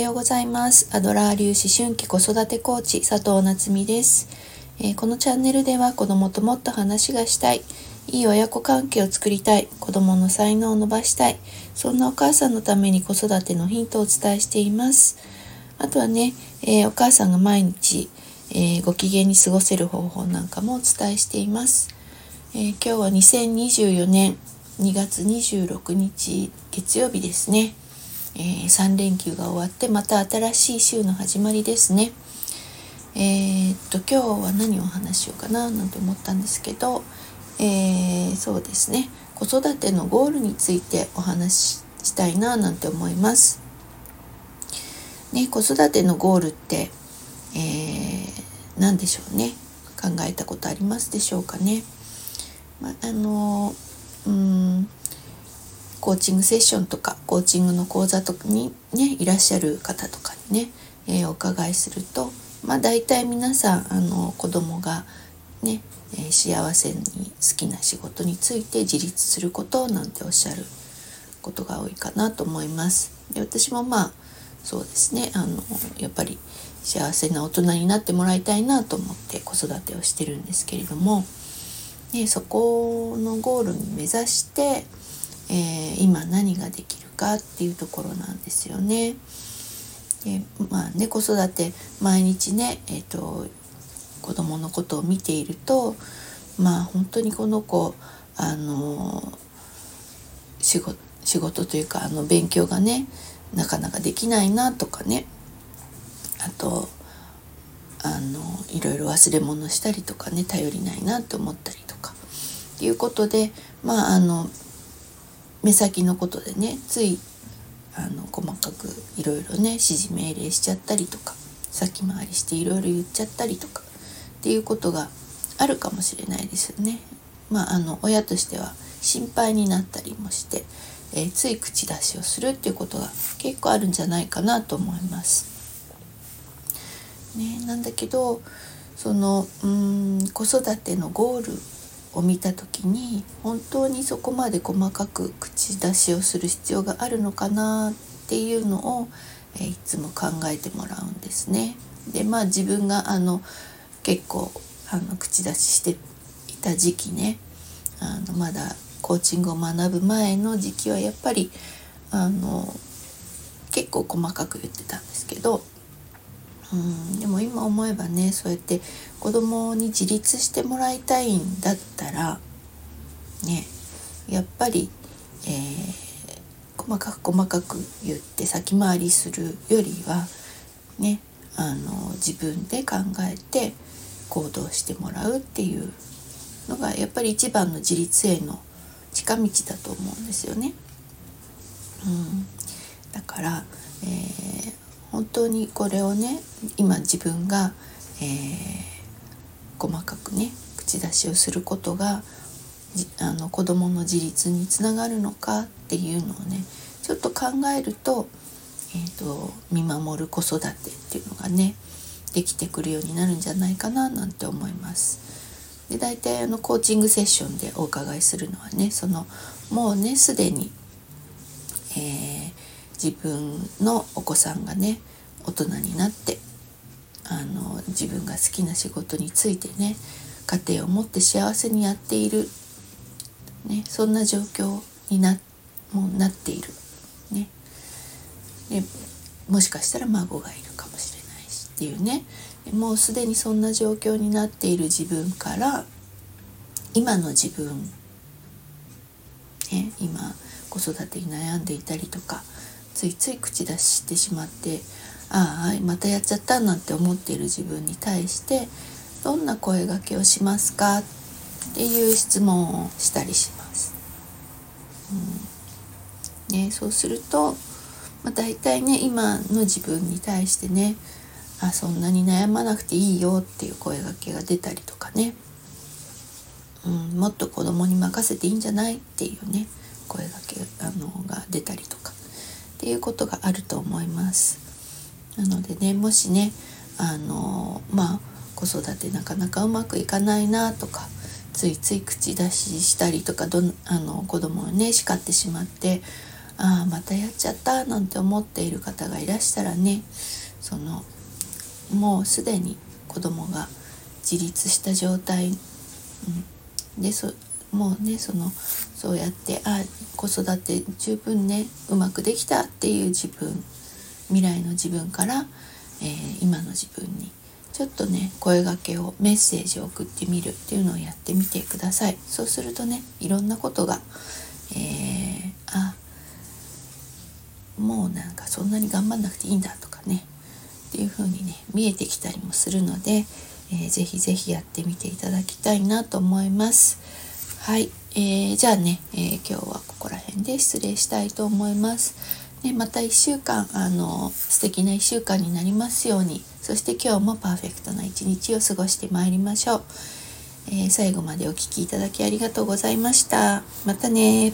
ようございます。アドラー流思春期子育てコーチ佐藤夏実です、えー、このチャンネルでは子供ともっと話がしたい、いい親子関係を作りたい、子供の才能を伸ばしたい、そんなお母さんのために子育てのヒントをお伝えしています。あとはね、えー、お母さんが毎日、えー、ご機嫌に過ごせる方法なんかもお伝えしています。え今日は2024年2月26日月曜日ですね。えー、3連休が終わってまた新しい週の始まりですね。えー、っと今日は何をお話しようかななんて思ったんですけど、えー、そうですね子育てのゴールについてお話ししたいななんて思います。ね、子育てのゴールって、えー、何でしょうね考えたことありますでしょうかね。まあのうんコーチングセッションとかコーチングの講座とかにねいらっしゃる方とかにね、えー、お伺いするとまあ大体皆さんあの子供がね、えー、幸せに好きな仕事について自立することなんておっしゃることが多いかなと思います。で私もまあそうですねあのやっぱり幸せな大人になってもらいたいなと思って子育てをしてるんですけれども、ね、そこのゴールに目指してえー、今何ができるかっていうところなんですよね。でまあね子育て毎日ね、えーと、子供のことを見ているとまあ本当にこの子あの仕事仕事というかあの勉強がねなかなかできないなとかねあとあのいろいろ忘れ物したりとかね頼りないなと思ったりとかいうことでまああの目先のことでねついあの細かくいろいろね指示命令しちゃったりとか先回りしていろいろ言っちゃったりとかっていうことがあるかもしれないですよね。まあ、あの親としては心配になったりもして、えー、つい口出しをするっていうことが結構あるんじゃないかなと思います。ね、なんだけどそのうん子育てのゴールを見た時に本当にそこまで細かく口出しをする必要があるのかなっていうのを、えいつも考えてもらうんですね。でまあ自分があの結構あの口出ししていた時期ねあのまだコーチングを学ぶ前の時期はやっぱりあの結構細かく言ってたんですけどうんでも今思えばねそうやって子供に自立してもらいたいんだったらねやっぱり、えー、細かく細かく言って先回りするよりはねあの自分で考えて行動してもらうっていうのがやっぱり一番の自立への近道だと思うんですよね。うん、だから、えー、本当にこれをね今自分が、えー細かくね口出しをすることがあの子どもの自立につながるのかっていうのをねちょっと考えると,、えーと、見守る子育てっていうのがねできてくるようになるんじゃないかななんて思います。で大体あのコーチングセッションでお伺いするのはねそのもうねすでに、えー、自分のお子さんがね大人になってあの自分が好きな仕事についてね家庭を持って幸せにやっている、ね、そんな状況になもなっている、ね、でもしかしたら孫がいるかもしれないしっていうね。もうすでにそんな状況になっている自分から今の自分、ね、今子育てに悩んでいたりとかついつい口出ししてしまってああまたやっちゃったなんて思っている自分に対してどんな声がけをしますか？っていう質問をしたりします。うん。ね、そうすると、まあ、大体ね今の自分に対してねあそんなに悩まなくていいよっていう声がけが出たりとかね、うん、もっと子供に任せていいんじゃない？っていうね声がけあのが出たりとかっていうことがあると思います。なのでねもしねあのまあ子育てなかなかうまくいかないなとかついつい口出ししたりとかどあの子供をね叱ってしまってああまたやっちゃったなんて思っている方がいらしたらねそのもうすでに子供が自立した状態、うん、でそもうねそのそうやってあ子育て十分ねうまくできたっていう自分未来の自分から、えー、今の自分にちょっとね声がけをメッセージを送ってみるっていうのをやってみてください。そうするとねいろんなことが、えー、あもうなんかそんなに頑張んなくていいんだとかねっていう風にね見えてきたりもするので、えー、ぜひぜひやってみていただきたいなと思います。はい、えー、じゃあね、えー、今日はここら辺で失礼したいと思います。ね、また1週間あの素敵な1週間になりますように。そして今日もパーフェクトな一日を過ごしてまいりましょう、えー、最後までお聴きいただきありがとうございました。またね